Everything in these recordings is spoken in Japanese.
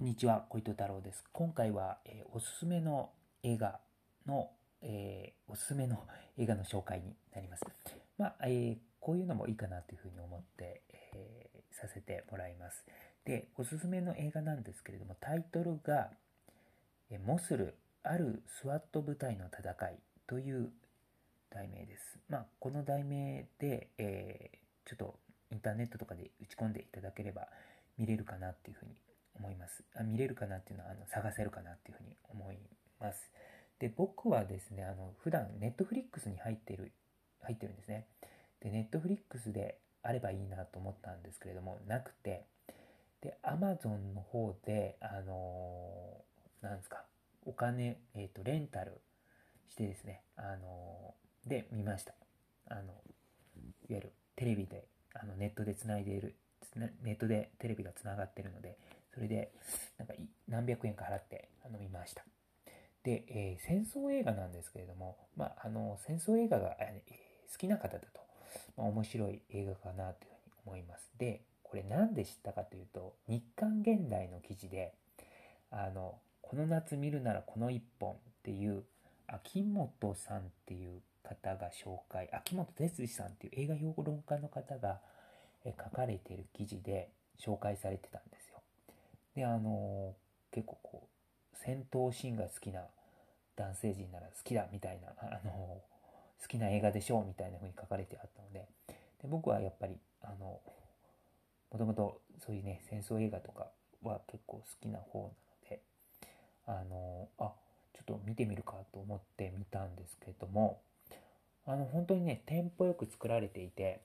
こんにちは、小糸太郎です。今回は、えーおすすめの映画の、えーおすすめの 映画の紹介になります。まあ、えーこういうのもいいかなというふうに思って、えさせてもらいます。で、おすすめの映画なんですけれども、タイトルが、えモスル、あるスワット部隊の戦いという題名です。まあ、この題名で、えちょっとインターネットとかで打ち込んでいただければ見れるかなっていうふうに思います。あ見れるかなっていうのはあの探せるかなっていうふうに思います。で、僕はですね、あの普段ネットフリックスに入ってる入ってるんですね。で、ネットフリックスであればいいなと思ったんですけれども、なくて、で、アマゾンの方で、あのーなんですか、お金、えっ、と、レンタルしてですね、あのーで、見ました。あの、いわゆるテレビで、あのネットでつないでいる、ネットでテレビがつながってるので、それで、なんか何百円か払ってあの見ました。で、えー戦争映画なんですけれども、まあ、あの、戦争映画が、えー好きな方だと、まあ、面白い映画かなというふうに思います。で、これなんで知ったかというと、日刊現代の記事で、あの、この夏見るならこの一本っていう、秋元さんっていう方が紹介、秋元哲司さんっていう映画評論家の方が書かれている記事で紹介されてたんです。で、あの結構こう、戦闘シーンが好きな男性陣なら好きだみたいな、あの好きな映画でしょうみたいな風に書かれてあったので、で僕はやっぱり、あのもともとそういうね、戦争映画とかは結構好きな方なので、あのあ、ちょっと見てみるかと思って見たんですけども、あの、本当にね、テンポよく作られていて、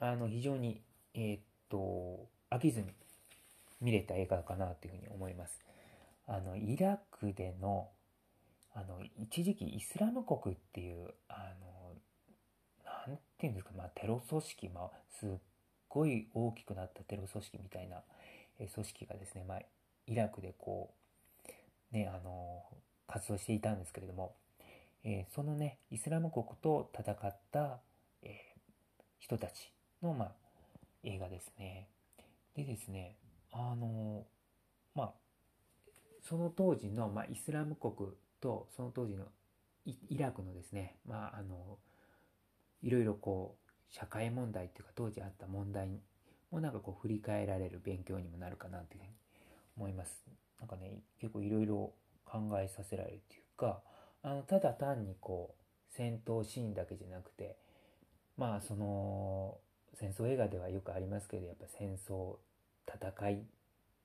あの、非常に、えーっと、飽きずに見れた映画かなというふうに思います。あの、イラクでの、あの、一時期イスラム国っていう、あの、なていうんですか、まあ、テロ組織、まあ、すっごい大きくなったテロ組織みたいな、え組織がですね、まあ、イラクでこう、ね、あの、活動していたんですけれども、えーそのね、イスラム国と戦った、えー人たちの、まあ、映画ですね。でですね、あのまあ、その当時の、まあ、イスラム国とその当時のイラクのですね、まあ、あのいろいろこう社会問題っていうか当時あった問題もなんかこう振り返られる勉強にもなるかなというふうに思います。なんかね結構いろいろ考えさせられるっていうかあのただ単にこう戦闘シーンだけじゃなくてまあその戦争映画ではよくありますけどやっぱ戦争戦い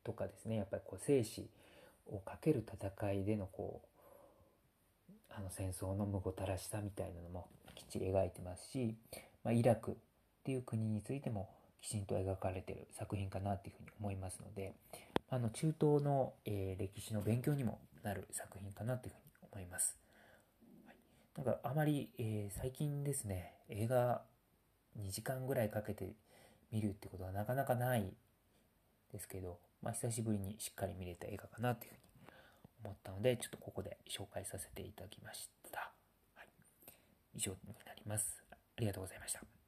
とかですねやっぱりこう生死をかける戦いでのこうあの戦争のむごたらしさみたいなのもきっちり描いてますし、まあ、イラクっていう国についてもきちんと描かれてる作品かなっていうふうに思いますのであの中東の、えー歴史の勉強にもなる作品かなというふうに思います。はいなんかあまり、えー最近ですね映画2時間ぐらいかけて見るってことはなかなかないですけど、まあ、久しぶりにしっかり見れた映画かなというふうに思ったのでちょっとここで紹介させていただきました、はい、以上になります。ありがとうございました。